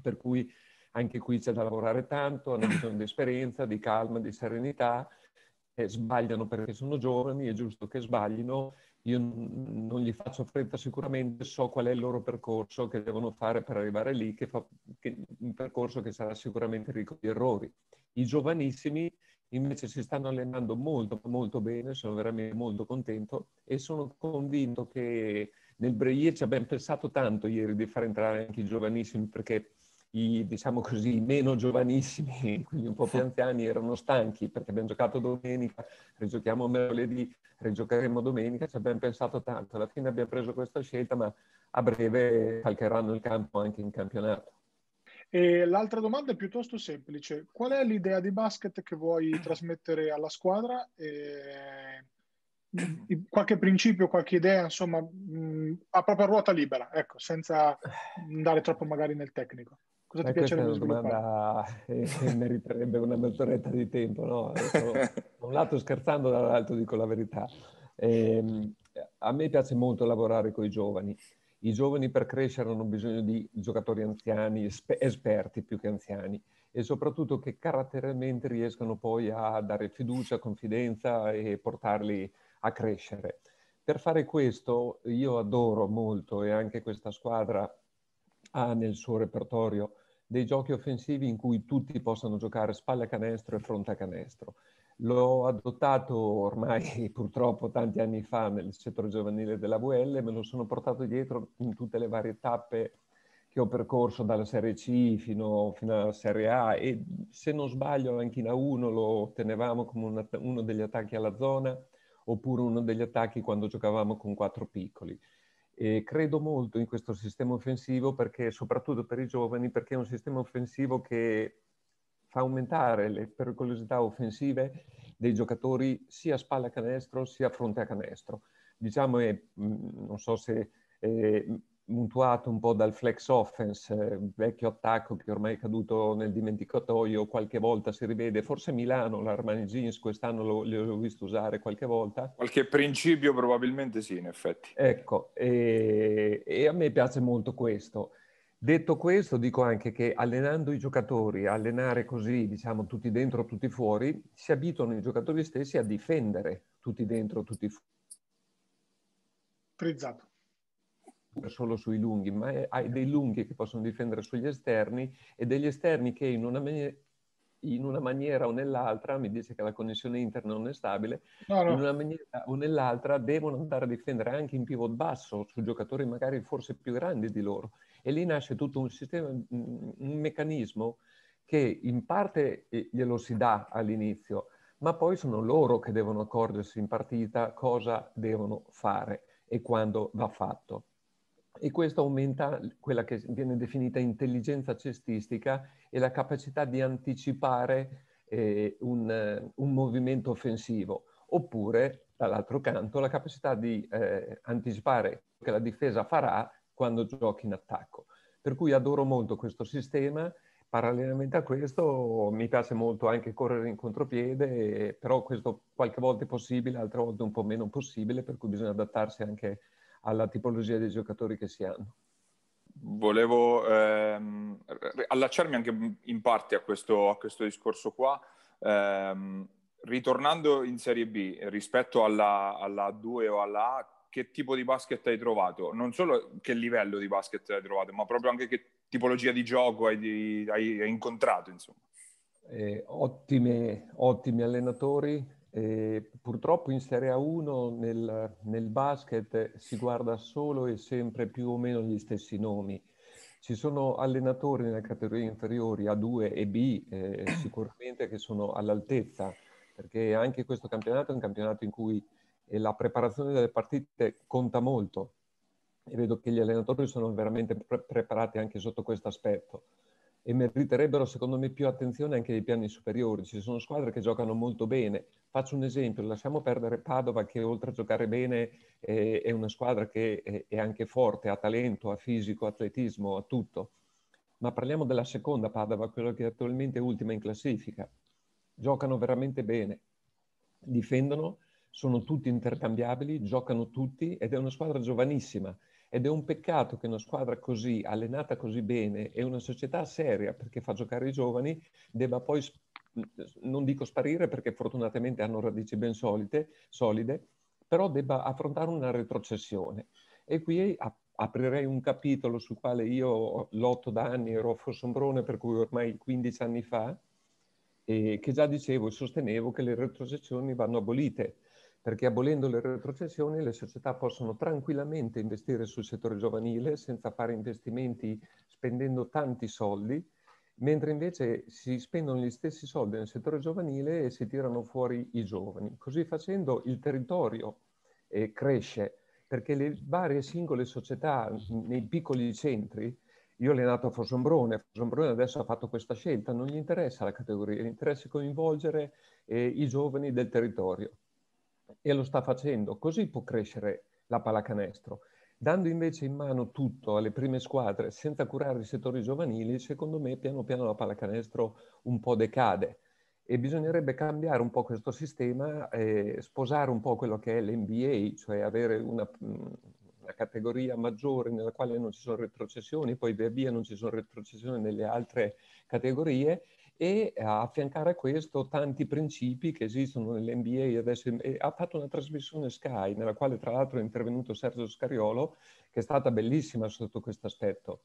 Per cui anche qui c'è da lavorare tanto, hanno bisogno di esperienza, di calma, di serenità, eh, sbagliano perché sono giovani, è giusto che sbaglino, io non gli faccio fretta sicuramente, so qual è il loro percorso che devono fare per arrivare lì, che fa, che, un percorso che sarà sicuramente ricco di errori. I giovanissimi invece si stanno allenando molto, molto bene, sono veramente molto contento e sono convinto che nel Breyer ci abbiamo pensato tanto ieri di far entrare anche i giovanissimi perché i, diciamo così, meno giovanissimi, quindi un po' più anziani, erano stanchi perché abbiamo giocato domenica, rigiochiamo mercoledì, rigiocheremo domenica, ci abbiamo pensato tanto. Alla fine abbiamo preso questa scelta, ma a breve calcheranno il campo anche in campionato. E l'altra domanda è piuttosto semplice. Qual è l'idea di basket che vuoi trasmettere alla squadra? E... Qualche principio, qualche idea, insomma, a propria ruota libera, ecco, senza andare troppo magari nel tecnico. Cosa ti piacerebbe sviluppare? Questa è una domanda che meriterebbe una mezz'oretta di tempo, no? Adesso, da un lato scherzando, dall'altro dico la verità. Eh, a me piace molto lavorare con i giovani. I giovani per crescere hanno bisogno di giocatori anziani, esperti più che anziani, e soprattutto che caratterialmente riescano poi a dare fiducia, confidenza e portarli a crescere. Per fare questo io adoro molto e anche questa squadra ha nel suo repertorio dei giochi offensivi in cui tutti possano giocare spalle a canestro e fronte a canestro. L'ho adottato ormai purtroppo tanti anni fa nel settore giovanile della VL, me lo sono portato dietro in tutte le varie tappe che ho percorso dalla Serie C fino, fino alla Serie A e se non sbaglio anche in A1 lo tenevamo come una, uno degli attacchi alla zona oppure uno degli attacchi quando giocavamo con quattro piccoli. E credo molto in questo sistema offensivo perché, soprattutto per i giovani, perché è un sistema offensivo che fa aumentare le pericolosità offensive dei giocatori sia a spalla canestro sia a fronte a canestro. Diciamo, è, non so se eh, mutuato un po' dal flex offense, eh, vecchio attacco che ormai è caduto nel dimenticatoio, qualche volta si rivede, forse Milano, l'Armani Jeans, quest'anno lo, l'ho visto usare qualche volta. Qualche principio probabilmente sì, in effetti. Ecco, e, e a me piace molto questo. Detto questo, dico anche che allenando i giocatori, allenare così, diciamo, tutti dentro, tutti fuori, si abituano i giocatori stessi a difendere tutti dentro, tutti fuori. Frizzato solo sui lunghi, ma hai dei lunghi che possono difendere sugli esterni e degli esterni che in una, mani- in una maniera o nell'altra, mi dice che la connessione interna non è stabile, no, no. in una maniera o nell'altra devono andare a difendere anche in pivot basso su giocatori magari forse più grandi di loro. E lì nasce tutto un sistema, un meccanismo che in parte eh, glielo si dà all'inizio, ma poi sono loro che devono accorgersi in partita cosa devono fare e quando va fatto e questo aumenta quella che viene definita intelligenza cestistica e la capacità di anticipare eh, un, un, movimento offensivo, oppure dall'altro canto la capacità di eh, anticipare che la difesa farà quando giochi in attacco. Per cui adoro molto questo sistema. Parallelamente a questo mi piace molto anche correre in contropiede, però questo qualche volta è possibile, altre volte un po' meno possibile, per cui bisogna adattarsi anche alla tipologia dei giocatori che si hanno. Volevo ehm, allacciarmi anche in parte a questo, a questo discorso qua. Ehm, ritornando in Serie B rispetto alla, alla 2 o alla A, che tipo di basket hai trovato? Non solo che livello di basket hai trovato, ma proprio anche che tipologia di gioco hai, hai, hai incontrato, insomma. Eh, ottime, ottimi allenatori, e purtroppo in Serie A1 nel, nel, basket si guarda solo e sempre più o meno gli stessi nomi. Ci sono allenatori nelle categorie inferiori A2 e B eh, sicuramente che sono all'altezza, perché anche questo campionato è un campionato in cui eh, la preparazione delle partite conta molto e vedo che gli allenatori sono veramente pre- preparati anche sotto questo aspetto e meriterebbero secondo me più attenzione anche ai piani superiori. Ci sono squadre che giocano molto bene. Faccio un esempio, lasciamo perdere Padova che oltre a giocare bene è una squadra che è anche forte, ha talento, ha fisico, atletismo, ha tutto. ma parliamo della seconda Padova, quella che attualmente è ultima in classifica. Giocano veramente bene, difendono, sono tutti intercambiabili, giocano tutti ed è una squadra giovanissima. Ed è un peccato che una squadra così, allenata così bene e una società seria perché fa giocare i giovani, debba poi, non dico sparire perché fortunatamente hanno radici ben solide, solide però debba affrontare una retrocessione. E qui aprirei un capitolo sul quale io lotto da anni, ero a Fossombrone per cui ormai 15 anni fa, e che già dicevo e sostenevo che le retrocessioni vanno abolite, perché abolendo le retrocessioni le società possono tranquillamente investire sul settore giovanile senza fare investimenti spendendo tanti soldi, mentre invece si spendono gli stessi soldi nel settore giovanile e si tirano fuori i giovani. Così facendo il territorio eh, cresce perché le varie singole società nei piccoli centri, io ho allenato a Fosombrone, Fosombrone adesso ha fatto questa scelta, non gli interessa la categoria, gli interessa coinvolgere eh, i giovani del territorio e lo sta facendo, così può crescere la pallacanestro. Dando invece in mano tutto alle prime squadre senza curare i settori giovanili, secondo me piano piano la pallacanestro un po' decade e bisognerebbe cambiare un po' questo sistema, e sposare un po' quello che è l'NBA, cioè avere una, una, categoria maggiore nella quale non ci sono retrocessioni, poi via via non ci sono retrocessioni nelle altre categorie e affiancare a questo tanti principi che esistono nell'NBA. Adesso ha fatto una trasmissione Sky nella quale tra l'altro è intervenuto Sergio Scariolo, che è stata bellissima sotto questo aspetto.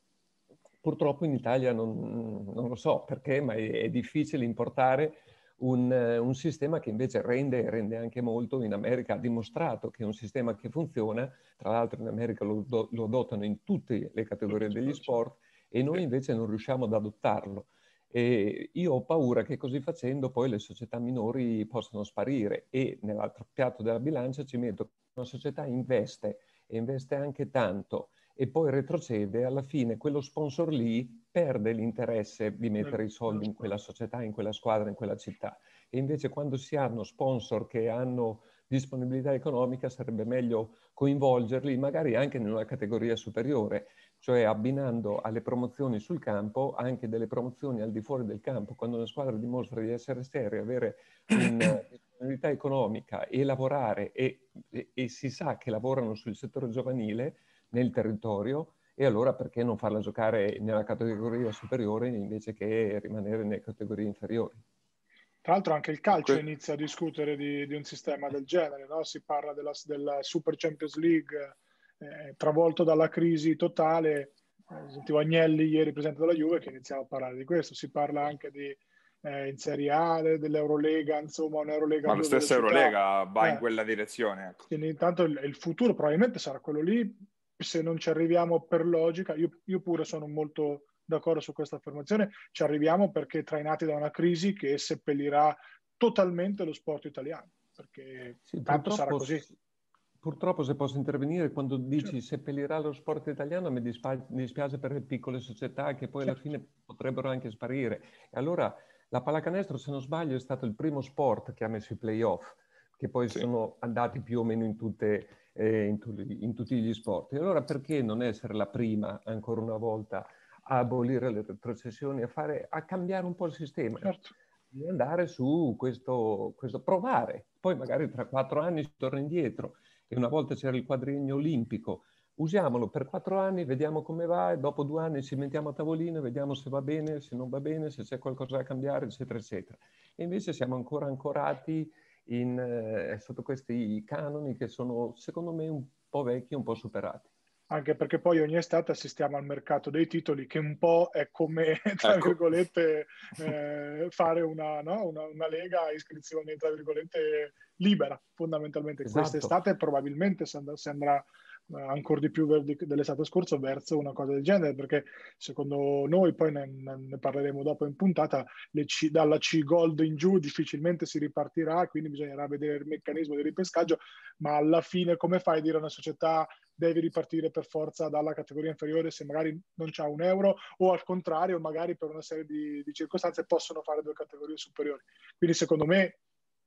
Purtroppo in Italia non, non lo so perché, ma è, è difficile importare un, un, sistema che invece rende, rende anche molto. In America ha dimostrato che è un sistema che funziona, tra l'altro in America lo, lo adottano in tutte le categorie degli sport e noi invece non riusciamo ad adottarlo. E io ho paura che così facendo poi le società minori possano sparire e nell'altro piatto della bilancia ci metto che una società investe e investe anche tanto e poi retrocede, alla fine quello sponsor lì perde l'interesse di mettere i soldi in quella società, in quella squadra, in quella città. E invece quando si hanno sponsor che hanno disponibilità economica sarebbe meglio coinvolgerli magari anche in una categoria superiore, cioè abbinando alle promozioni sul campo anche delle promozioni al di fuori del campo. Quando una squadra dimostra di essere seria, avere una disponibilità economica e lavorare e, e, e si sa che lavorano sul settore giovanile nel territorio, e allora perché non farla giocare nella categoria superiore invece che rimanere nelle categorie inferiori? Tra l'altro anche il calcio que- inizia a discutere di, di, un sistema del genere, no? si parla della, della, Super Champions League eh, travolto dalla crisi totale, eh, sentivo Agnelli ieri presente dalla Juve che iniziava a parlare di questo, si parla anche di eh, in Serie A, dell'Eurolega, insomma un'Eurolega... Ma lo stesso Eurolega va in eh. quella direzione. Ecco. Quindi intanto il, il futuro probabilmente sarà quello lì, se non ci arriviamo per logica, io, io pure sono molto d'accordo su questa affermazione, ci arriviamo perché trainati da una crisi che seppellirà totalmente lo sport italiano, perché sì, tanto sarà così. Purtroppo, se posso intervenire, quando dici certo. seppellirà lo sport italiano, mi dispiace per le piccole società che poi certo. alla fine potrebbero anche sparire. E allora la pallacanestro, se non sbaglio, è stato il primo sport che ha messo i playoff, che poi sì. sono andati più o meno in tutte eh, in, tu, in, tutti gli sport. E allora perché non essere la prima, ancora una volta, a abolire le retrocessioni, a, fare, a cambiare un po' il sistema? Certo. Andare su questo, questo, provare. Poi magari tra quattro anni si torna indietro e una volta c'era il quadriennio olimpico. Usiamolo per quattro anni, vediamo come va e dopo due anni ci mettiamo a tavolino, vediamo se va bene, se non va bene, se c'è qualcosa da cambiare, eccetera, eccetera. E invece siamo ancora ancorati in, eh, sotto questi canoni che sono secondo me un po' vecchi, un po' superati. Anche perché poi ogni estate assistiamo al mercato dei titoli che un po' è come, tra ecco. virgolette, eh, fare una, no? una, una, lega a iscrizione, tra virgolette, libera, fondamentalmente. Esatto. Quest'estate probabilmente si andrà, si andrà ancora di più dell'estate scorsa verso una cosa del genere, perché secondo noi, poi ne, ne parleremo dopo in puntata, C, dalla C Gold in giù difficilmente si ripartirà, quindi bisognerà vedere il meccanismo di ripescaggio, ma alla fine come fai a dire a una società devi ripartire per forza dalla categoria inferiore se magari non c'ha un euro o al contrario, magari per una serie di, di circostanze possono fare due categorie superiori. Quindi secondo me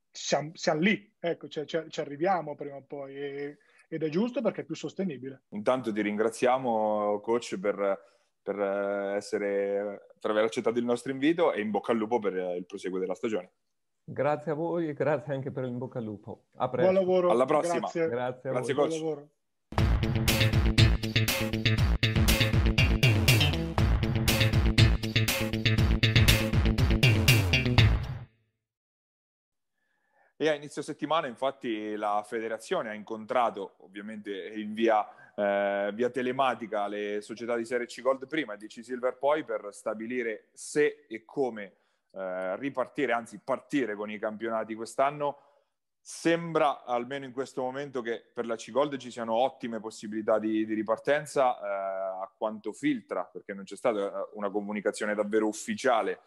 siamo, siamo lì, ecco, cioè, ci arriviamo prima o poi. E, ed è giusto perché è più sostenibile. Intanto ti ringraziamo coach per, per, essere, per aver accettato il nostro invito e in bocca al lupo per il proseguo della stagione. Grazie a voi e grazie anche per il bocca al lupo. A presto. Buon lavoro. Alla prossima. Grazie, grazie, grazie coach. E a inizio settimana, infatti, la federazione ha incontrato, ovviamente in via, eh, via telematica, le società di Serie C Gold prima e di C Silver poi per stabilire se e come eh, ripartire, anzi partire con i campionati quest'anno. Sembra, almeno in questo momento, che per la C Gold ci siano ottime possibilità di, di ripartenza, eh, a quanto filtra, perché non c'è stata eh, una comunicazione davvero ufficiale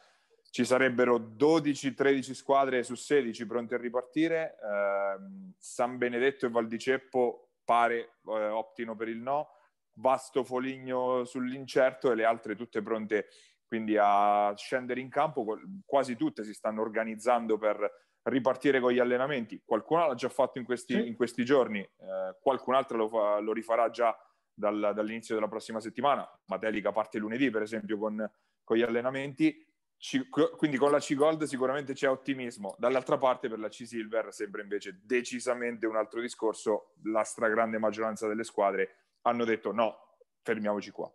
ci sarebbero 12-13 squadre su 16 pronte a ripartire. Eh, San Benedetto e Val di Ceppo pare eh, optino per il no. Vasto Foligno sull'incerto e le altre tutte pronte quindi a scendere in campo. Quasi tutte si stanno organizzando per ripartire con gli allenamenti. Qualcuno l'ha già fatto in questi, sì. in questi giorni, eh, qualcun altro lo, fa, lo rifarà già dal, dall'inizio della prossima settimana. Matelica parte lunedì, per esempio, con, con gli allenamenti C- quindi con la C-Gold sicuramente c'è ottimismo. Dall'altra parte per la C-Silver sembra invece decisamente un altro discorso. La stragrande maggioranza delle squadre hanno detto no, fermiamoci qua.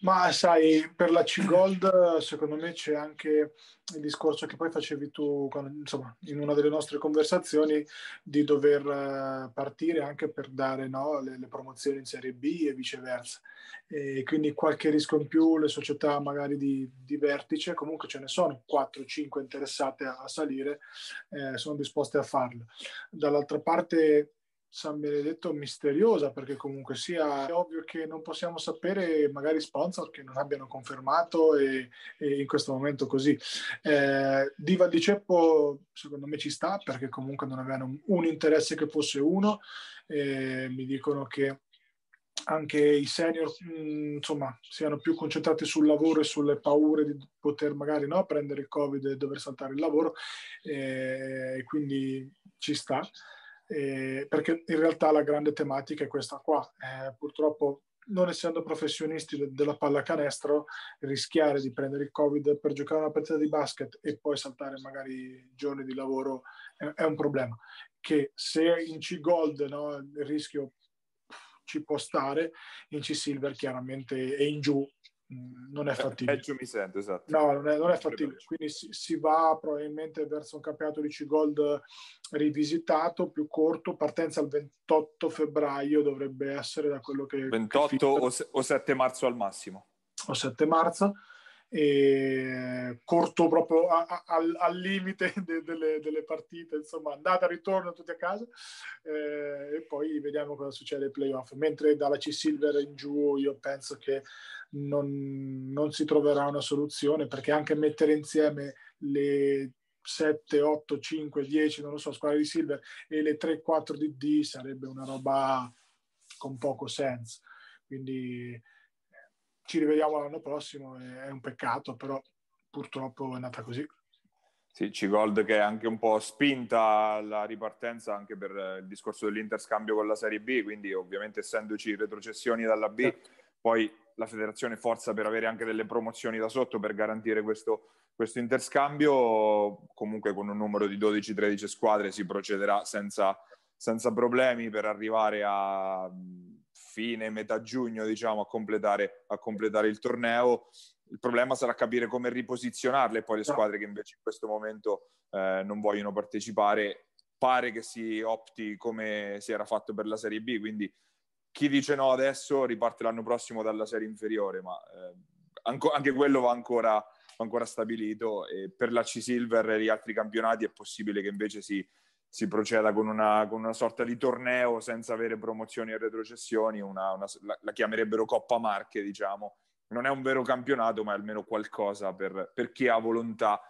Ma sai, per la C-Gold secondo me c'è anche il discorso che poi facevi tu insomma, in una delle nostre conversazioni di dover eh, partire anche per dare no, le, le, promozioni in Serie B e viceversa. E quindi qualche rischio in più, le società magari di, di vertice, comunque ce ne sono 4-5 interessate a, a salire, eh, sono disposte a farlo. Dall'altra parte San Benedetto misteriosa perché comunque sia è ovvio che non possiamo sapere magari sponsor che non abbiano confermato e, e in questo momento così. Eh, Diva di Ceppo secondo me ci sta perché comunque non avevano un, interesse che fosse uno. Eh, mi dicono che anche i senior mh, mm, insomma siano più concentrati sul lavoro e sulle paure di poter magari no, prendere il covid e dover saltare il lavoro. E eh, quindi ci sta eh, perché in realtà la grande tematica è questa qua. Eh, purtroppo, non essendo professionisti de- della pallacanestro, rischiare di prendere il Covid per giocare una partita di basket e poi saltare magari giorni di lavoro è, è un problema. Che se in C-Gold no, il rischio ci può stare, in C-Silver chiaramente è in giù non è fattibile. Peggio mi sento, esatto. No, non è, non è fattibile. Quindi si, si, va probabilmente verso un campionato di C-Gold rivisitato, più corto, partenza il 28 febbraio dovrebbe essere da quello che... 28 che o, o 7 marzo al massimo. O 7 marzo e corto proprio a, a, al, al, limite de, delle, delle, partite, insomma, andata e ritorno tutti a casa eh, e poi vediamo cosa succede ai playoff. Mentre dalla C-Silver in giù io penso che non, non si troverà una soluzione perché anche mettere insieme le 7, 8, 5, 10, non lo so, squadre di Silver e le 3, 4 di D sarebbe una roba con poco senso. Quindi ci rivediamo l'anno prossimo, è un peccato, però purtroppo è andata così. Sì, C-Gold che è anche un po' spinta la ripartenza anche per il discorso dell'interscambio con la Serie B, quindi ovviamente essendoci retrocessioni dalla B, certo. poi la federazione forza per avere anche delle promozioni da sotto per garantire questo, questo interscambio, comunque con un numero di 12-13 squadre si procederà senza, senza problemi per arrivare a fine, metà giugno, diciamo, a completare, a completare il torneo. Il problema sarà capire come riposizionarle poi le squadre che invece in questo momento eh, non vogliono partecipare. Pare che si opti come si era fatto per la Serie B, quindi chi dice no adesso riparte l'anno prossimo dalla serie inferiore, ma eh, anco, anche quello va ancora, va ancora stabilito. E per la C-Silver e gli altri campionati è possibile che invece si, si proceda con una, con una, sorta di torneo senza avere promozioni e retrocessioni, una, una, la, la, chiamerebbero Coppa Marche, diciamo. Non è un vero campionato, ma è almeno qualcosa per, per chi ha volontà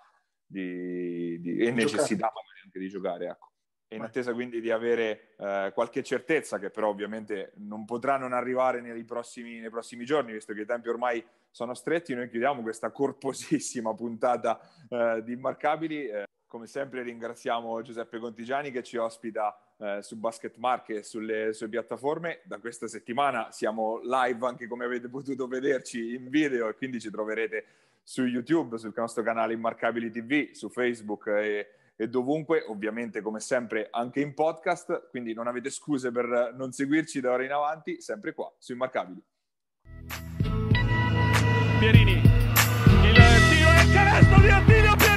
di, di, e necessità magari anche di giocare. Ecco. In attesa quindi di avere eh, qualche certezza, che però ovviamente non potrà non arrivare nei prossimi, nei prossimi, giorni, visto che i tempi ormai sono stretti, noi chiudiamo questa corposissima puntata eh, di Immarcabili. Eh, come sempre ringraziamo Giuseppe Contigiani che ci ospita eh, su Basket Mark e sulle sue piattaforme. Da questa settimana siamo live anche come avete potuto vederci in video e quindi ci troverete su YouTube, sul nostro canale Immarcabili TV, su Facebook e, e dovunque, ovviamente come sempre anche in podcast, quindi non avete scuse per non seguirci da ora in avanti, sempre qua su Immarcabili. Pierini, il tiro e canestro di Attilio